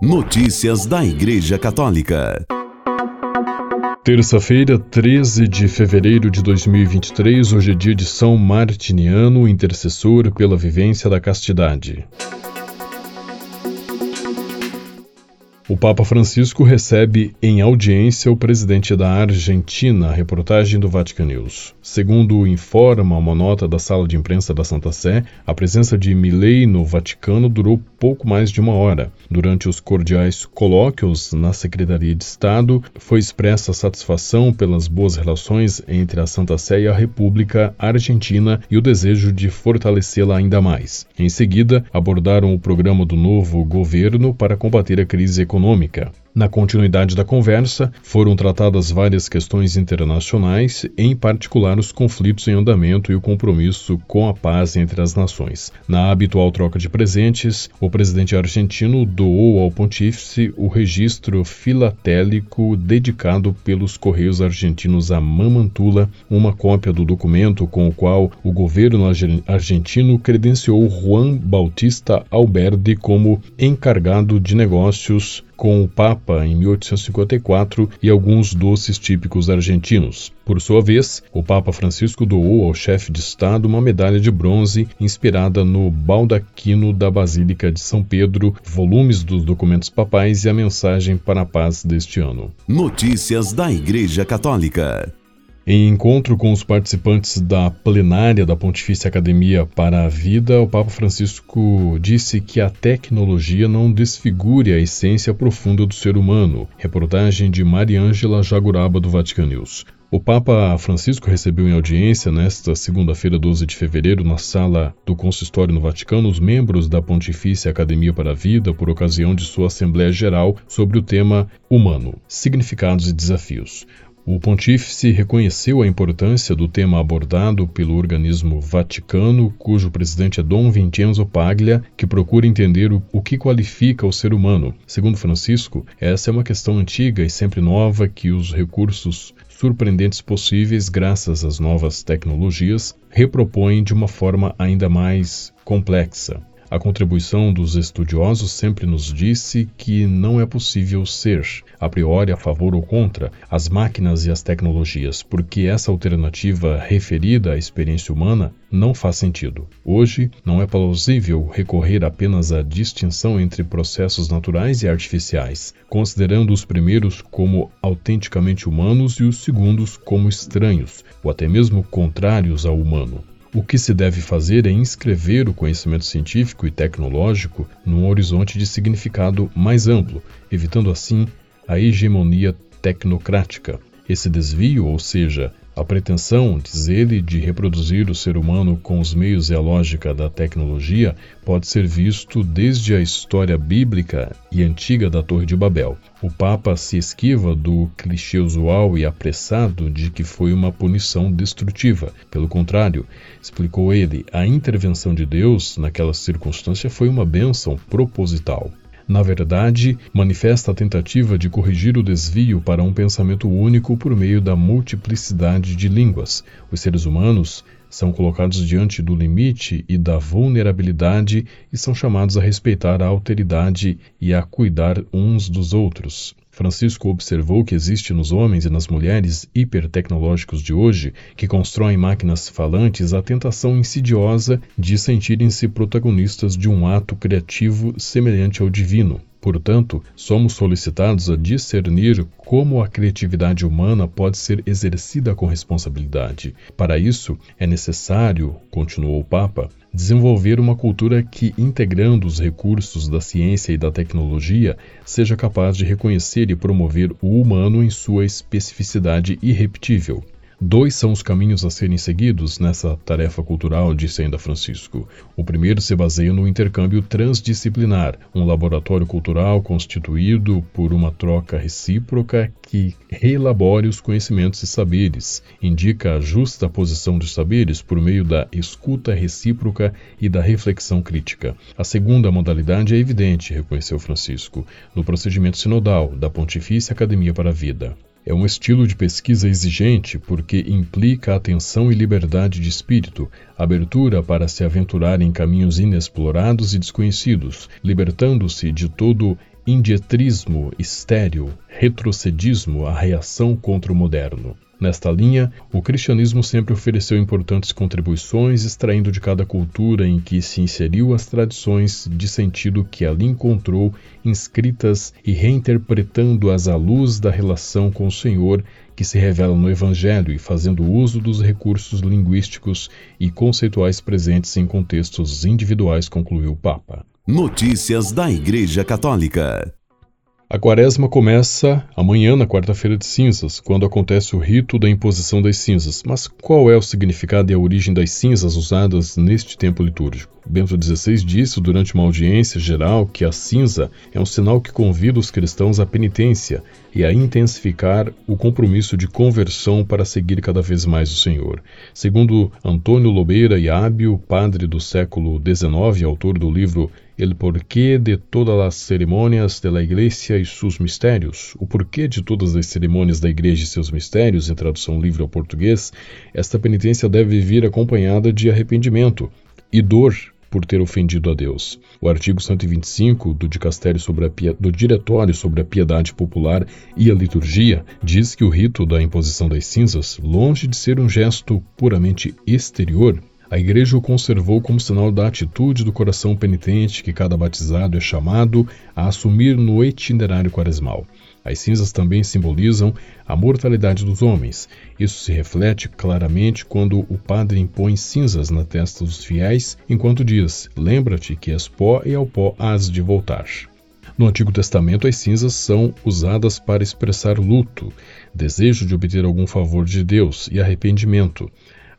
Notícias da Igreja Católica. Terça-feira, 13 de fevereiro de 2023, hoje é dia de São Martiniano, intercessor pela vivência da castidade. O Papa Francisco recebe em audiência o presidente da Argentina, reportagem do Vatican News. Segundo informa uma nota da sala de imprensa da Santa Sé, a presença de Milei no Vaticano durou pouco mais de uma hora. Durante os cordiais colóquios na Secretaria de Estado, foi expressa satisfação pelas boas relações entre a Santa Sé e a República Argentina e o desejo de fortalecê-la ainda mais. Em seguida, abordaram o programa do novo governo para combater a crise econômica econômica. Na continuidade da conversa, foram tratadas várias questões internacionais, em particular os conflitos em andamento e o compromisso com a paz entre as nações. Na habitual troca de presentes, o presidente argentino doou ao pontífice o registro filatélico dedicado pelos Correios Argentinos a Mamantula, uma cópia do documento com o qual o governo argentino credenciou Juan Bautista Alberdi como encargado de negócios com o Papa em 1854 e alguns doces típicos argentinos. Por sua vez, o Papa Francisco doou ao chefe de Estado uma medalha de bronze inspirada no baldaquino da Basílica de São Pedro, volumes dos documentos papais e a mensagem para a paz deste ano. Notícias da Igreja Católica. Em encontro com os participantes da plenária da Pontifícia Academia para a Vida, o Papa Francisco disse que a tecnologia não desfigure a essência profunda do ser humano. Reportagem de Mariângela Jaguraba do Vatican News. O Papa Francisco recebeu em audiência nesta segunda-feira, 12 de fevereiro, na sala do Consistório no Vaticano, os membros da Pontifícia Academia para a Vida por ocasião de sua Assembleia Geral sobre o tema Humano, Significados e Desafios. O pontífice reconheceu a importância do tema abordado pelo organismo vaticano, cujo presidente é Dom Vincenzo Paglia, que procura entender o, que qualifica o ser humano. Segundo Francisco, essa é uma questão antiga e sempre nova que os recursos surpreendentes possíveis, graças às novas tecnologias, repropõem de uma forma ainda mais complexa. A contribuição dos estudiosos sempre nos disse que não é possível ser, a priori, a favor ou contra as máquinas e as tecnologias, porque essa alternativa referida à experiência humana não faz sentido. Hoje, não é plausível recorrer apenas à distinção entre processos naturais e artificiais, considerando os primeiros como autenticamente humanos e os segundos como estranhos, ou até mesmo contrários ao humano. O que se deve fazer é inscrever o conhecimento científico e tecnológico num horizonte de significado mais amplo, evitando assim a hegemonia tecnocrática. Esse desvio, ou seja, a pretensão, diz ele, de reproduzir o ser humano com os meios e a lógica da tecnologia pode ser visto desde a história bíblica e antiga da Torre de Babel. O Papa se esquiva do clichê usual e apressado de que foi uma punição destrutiva. Pelo contrário, explicou ele, a intervenção de Deus naquela circunstância foi uma bênção proposital na verdade, manifesta a tentativa de corrigir o desvio para um pensamento único por meio da multiplicidade de línguas. Os seres humanos são colocados diante do limite e da vulnerabilidade e são chamados a respeitar a alteridade e a cuidar uns dos outros. Francisco observou que existe nos homens e nas mulheres hipertecnológicos de hoje, que constroem máquinas falantes, a tentação insidiosa de sentirem-se protagonistas de um ato criativo semelhante ao divino. Portanto, somos solicitados a discernir como a criatividade humana pode ser exercida com responsabilidade. Para isso, é necessário, continuou o Papa, desenvolver uma cultura que, integrando os recursos da ciência e da tecnologia, seja capaz de reconhecer e promover o humano em sua especificidade irrepetível. Dois são os caminhos a serem seguidos nessa tarefa cultural, disse ainda Francisco. O primeiro se baseia no intercâmbio transdisciplinar, um laboratório cultural constituído por uma troca recíproca que reelabore os conhecimentos e saberes, indica a justa posição dos saberes por meio da escuta recíproca e da reflexão crítica. A segunda modalidade é evidente, reconheceu Francisco, no procedimento sinodal da Pontifícia Academia para a Vida. É um estilo de pesquisa exigente porque implica atenção e liberdade de espírito, abertura para se aventurar em caminhos inexplorados e desconhecidos, libertando-se de todo indietrismo estéril, retrocedismo, a reação contra o moderno. Nesta linha, o cristianismo sempre ofereceu importantes contribuições, extraindo de cada cultura em que se inseriu as tradições de sentido que ali encontrou inscritas e reinterpretando-as à luz da relação com o Senhor que se revela no Evangelho e fazendo uso dos recursos linguísticos e conceituais presentes em contextos individuais, concluiu o Papa. Notícias da Igreja Católica. A quaresma começa amanhã, na quarta-feira de cinzas, quando acontece o rito da imposição das cinzas. Mas qual é o significado e a origem das cinzas usadas neste tempo litúrgico? Bento XVI disse durante uma audiência geral que a cinza é um sinal que convida os cristãos à penitência e a intensificar o compromisso de conversão para seguir cada vez mais o Senhor. Segundo Antônio Lobeira e Ábio, padre do século XIX, autor do livro El porquê de todas as cerimônias de la Iglesia e seus mistérios, o porquê de todas as cerimônias da Igreja e seus mistérios, em tradução livre ao português, esta penitência deve vir acompanhada de arrependimento e dor por ter ofendido a Deus. O artigo 125 do, Dicastério sobre a, do Diretório sobre a Piedade Popular e a Liturgia diz que o rito da imposição das cinzas, longe de ser um gesto puramente exterior, a Igreja o conservou como sinal da atitude do coração penitente que cada batizado é chamado a assumir no itinerário quaresmal. As cinzas também simbolizam a mortalidade dos homens. Isso se reflete claramente quando o padre impõe cinzas na testa dos fiéis, enquanto diz: Lembra-te que és pó e ao pó has de voltar. No Antigo Testamento, as cinzas são usadas para expressar luto, desejo de obter algum favor de Deus e arrependimento.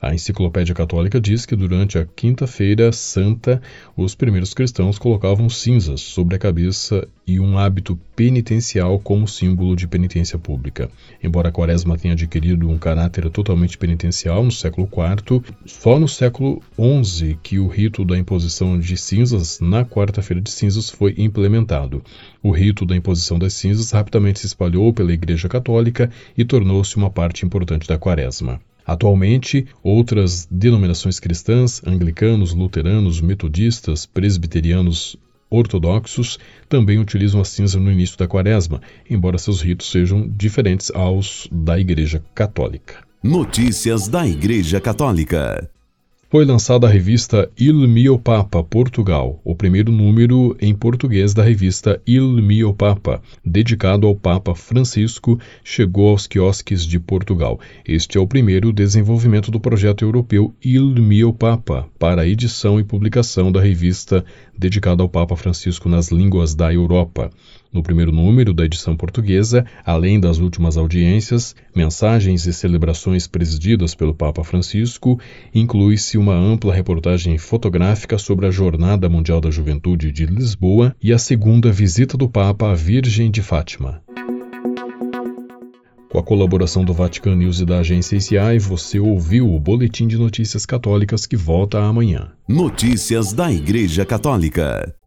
A Enciclopédia Católica diz que durante a Quinta-feira Santa, os primeiros cristãos colocavam cinzas sobre a cabeça e um hábito penitencial como símbolo de penitência pública. Embora a Quaresma tenha adquirido um caráter totalmente penitencial no século IV, só no século XI que o rito da imposição de cinzas na quarta-feira de cinzas foi implementado. O rito da imposição das cinzas rapidamente se espalhou pela Igreja Católica e tornou-se uma parte importante da Quaresma. Atualmente, outras denominações cristãs, anglicanos, luteranos, metodistas, presbiterianos ortodoxos também utilizam a cinza no início da quaresma, embora seus ritos sejam diferentes aos da Igreja Católica. Notícias da Igreja Católica foi lançada a revista Il Mio Papa Portugal, o primeiro número em português da revista Il Mio Papa, dedicado ao Papa Francisco, chegou aos quiosques de Portugal. Este é o primeiro desenvolvimento do projeto europeu Il Mio Papa para a edição e publicação da revista dedicada ao Papa Francisco nas línguas da Europa. No primeiro número da edição portuguesa, além das últimas audiências, mensagens e celebrações presididas pelo Papa Francisco, inclui-se uma ampla reportagem fotográfica sobre a Jornada Mundial da Juventude de Lisboa e a segunda visita do Papa à Virgem de Fátima. Com a colaboração do Vatican News e da agência ICI, você ouviu o Boletim de Notícias Católicas que volta amanhã. Notícias da Igreja Católica.